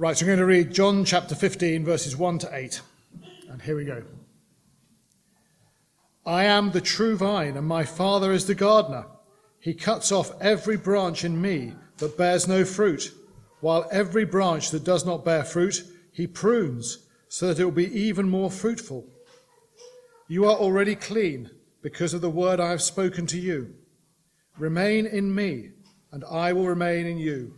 Right, so I'm going to read John chapter 15, verses 1 to 8. And here we go. I am the true vine, and my Father is the gardener. He cuts off every branch in me that bears no fruit, while every branch that does not bear fruit, he prunes, so that it will be even more fruitful. You are already clean because of the word I have spoken to you. Remain in me, and I will remain in you.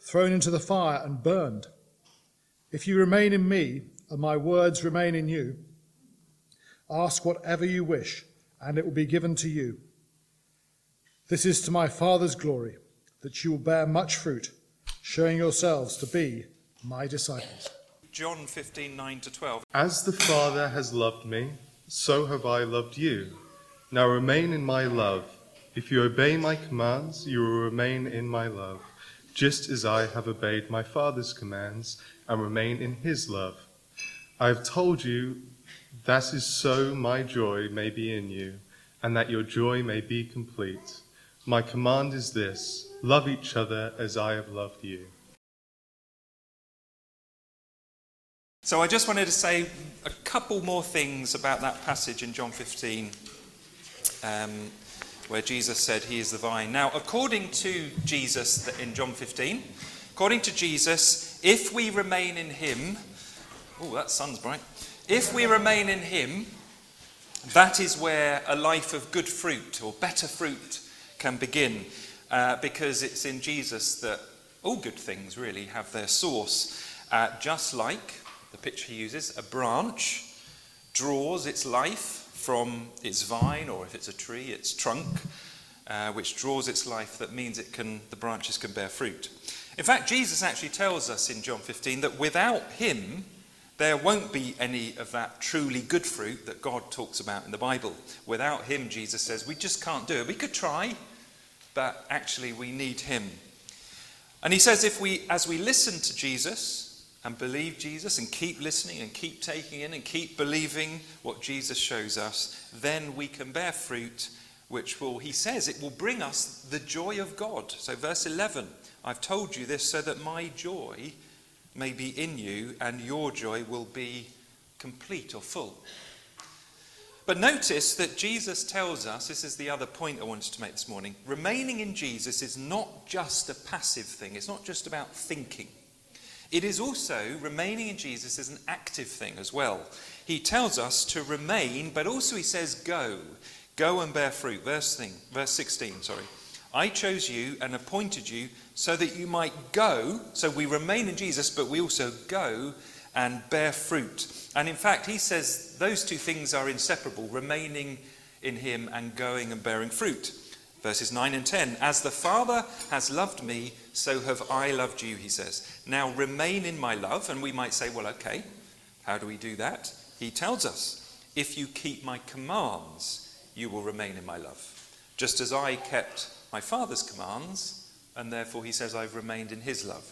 thrown into the fire and burned. If you remain in me, and my words remain in you, ask whatever you wish, and it will be given to you. This is to my Father's glory, that you will bear much fruit, showing yourselves to be my disciples. John 15, 9 to 12. As the Father has loved me, so have I loved you. Now remain in my love. If you obey my commands, you will remain in my love just as I have obeyed my Father's commands and remain in his love. I have told you that is so my joy may be in you, and that your joy may be complete. My command is this love each other as I have loved you. So I just wanted to say a couple more things about that passage in John 15. Um, where Jesus said he is the vine. Now, according to Jesus in John 15, according to Jesus, if we remain in him, oh, that sun's bright. If we remain in him, that is where a life of good fruit or better fruit can begin, uh, because it's in Jesus that all good things really have their source. Uh, just like the picture he uses, a branch draws its life from its vine, or if it's a tree, its trunk, uh, which draws its life, that means it can, the branches can bear fruit. In fact, Jesus actually tells us in John 15 that without him, there won't be any of that truly good fruit that God talks about in the Bible. Without him, Jesus says, we just can't do it. We could try, but actually we need him. And he says, if we, as we listen to Jesus, and believe Jesus and keep listening and keep taking in and keep believing what Jesus shows us, then we can bear fruit which will, he says, it will bring us the joy of God. So, verse 11 I've told you this so that my joy may be in you and your joy will be complete or full. But notice that Jesus tells us this is the other point I wanted to make this morning remaining in Jesus is not just a passive thing, it's not just about thinking. It is also remaining in Jesus is an active thing as well. He tells us to remain, but also he says go. Go and bear fruit. Verse thing, verse 16, sorry. I chose you and appointed you so that you might go. So we remain in Jesus, but we also go and bear fruit. And in fact, he says those two things are inseparable remaining in him and going and bearing fruit. Verses 9 and 10 As the Father has loved me, so have I loved you, he says. Now remain in my love. And we might say, well, okay, how do we do that? He tells us, if you keep my commands, you will remain in my love. Just as I kept my Father's commands, and therefore he says, I've remained in his love.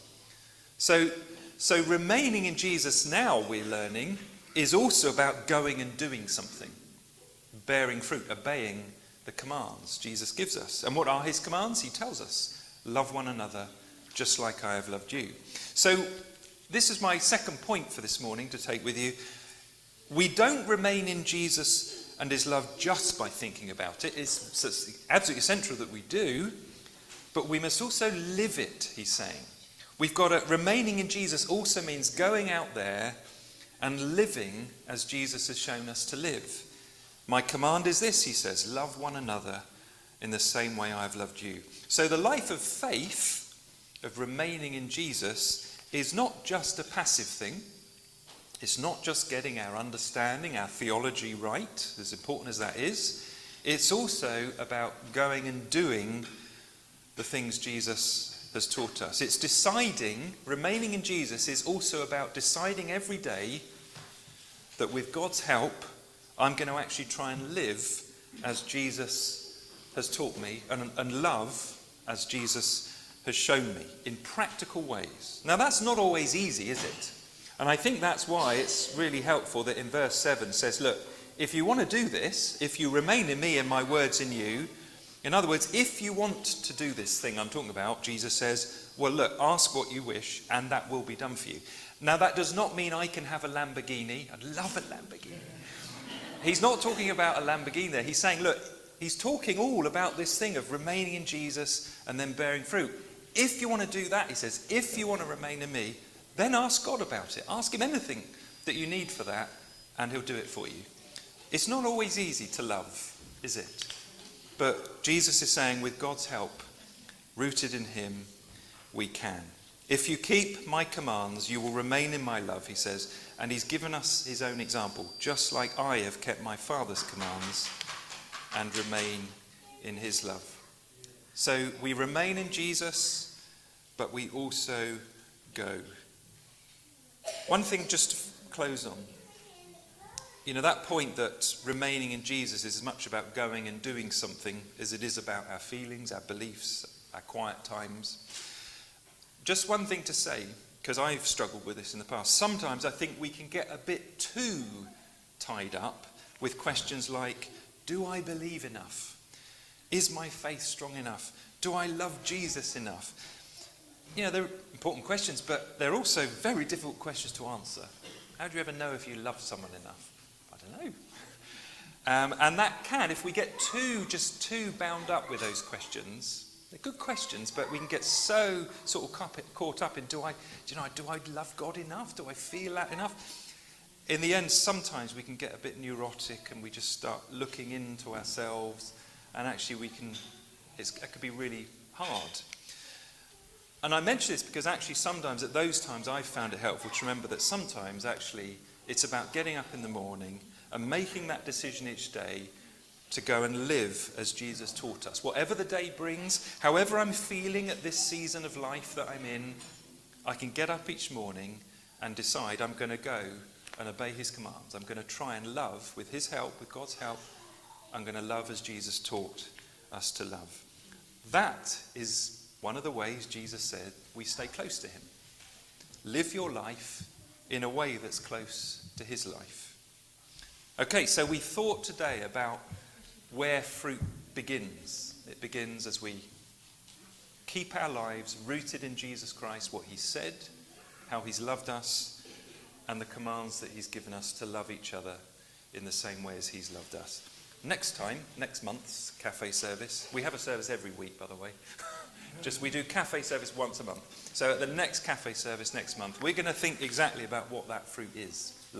So, so remaining in Jesus now, we're learning, is also about going and doing something, bearing fruit, obeying the commands Jesus gives us. And what are his commands? He tells us love one another just like I have loved you. So, this is my second point for this morning to take with you. We don't remain in Jesus and his love just by thinking about it. It's absolutely central that we do, but we must also live it, he's saying. We've got to, remaining in Jesus also means going out there and living as Jesus has shown us to live. My command is this, he says love one another in the same way I have loved you. So the life of faith, of remaining in Jesus, is not just a passive thing. It's not just getting our understanding, our theology right, as important as that is. It's also about going and doing the things Jesus has taught us. It's deciding, remaining in Jesus is also about deciding every day that with God's help, I'm going to actually try and live as Jesus has taught me and, and love as Jesus has shown me in practical ways. Now, that's not always easy, is it? And I think that's why it's really helpful that in verse 7 says, Look, if you want to do this, if you remain in me and my words in you, in other words, if you want to do this thing I'm talking about, Jesus says, Well, look, ask what you wish, and that will be done for you. Now, that does not mean I can have a Lamborghini. I'd love a Lamborghini. He's not talking about a Lamborghini there. He's saying, Look, he's talking all about this thing of remaining in Jesus and then bearing fruit. If you want to do that, he says, if you want to remain in me, then ask God about it. Ask him anything that you need for that, and he'll do it for you. It's not always easy to love, is it? But Jesus is saying, with God's help, rooted in him, we can. If you keep my commands, you will remain in my love, he says. And he's given us his own example, just like I have kept my Father's commands and remain in his love. So we remain in Jesus but we also go. One thing just to close on. You know, that point that remaining in Jesus is as much about going and doing something as it is about our feelings, our beliefs, our quiet times. Just one thing to say, because I've struggled with this in the past. Sometimes I think we can get a bit too tied up with questions like Do I believe enough? Is my faith strong enough? Do I love Jesus enough? you know, they're important questions, but they're also very difficult questions to answer. How do you ever know if you love someone enough? I don't know. Um, and that can, if we get too, just too bound up with those questions, they're good questions, but we can get so sort of caught up in do I, do you know, do I love God enough? Do I feel that enough? In the end, sometimes we can get a bit neurotic and we just start looking into ourselves, and actually we can, it can be really hard. And I mention this because actually, sometimes at those times, I've found it helpful to remember that sometimes actually it's about getting up in the morning and making that decision each day to go and live as Jesus taught us. Whatever the day brings, however I'm feeling at this season of life that I'm in, I can get up each morning and decide I'm going to go and obey his commands. I'm going to try and love with his help, with God's help. I'm going to love as Jesus taught us to love. That is one of the ways Jesus said we stay close to Him. Live your life in a way that's close to His life. Okay, so we thought today about where fruit begins. It begins as we keep our lives rooted in Jesus Christ, what He said, how He's loved us, and the commands that He's given us to love each other in the same way as He's loved us. Next time, next month's cafe service, we have a service every week, by the way. Just we do cafe service once a month. So at the next cafe service next month, we're going to think exactly about what that fruit is.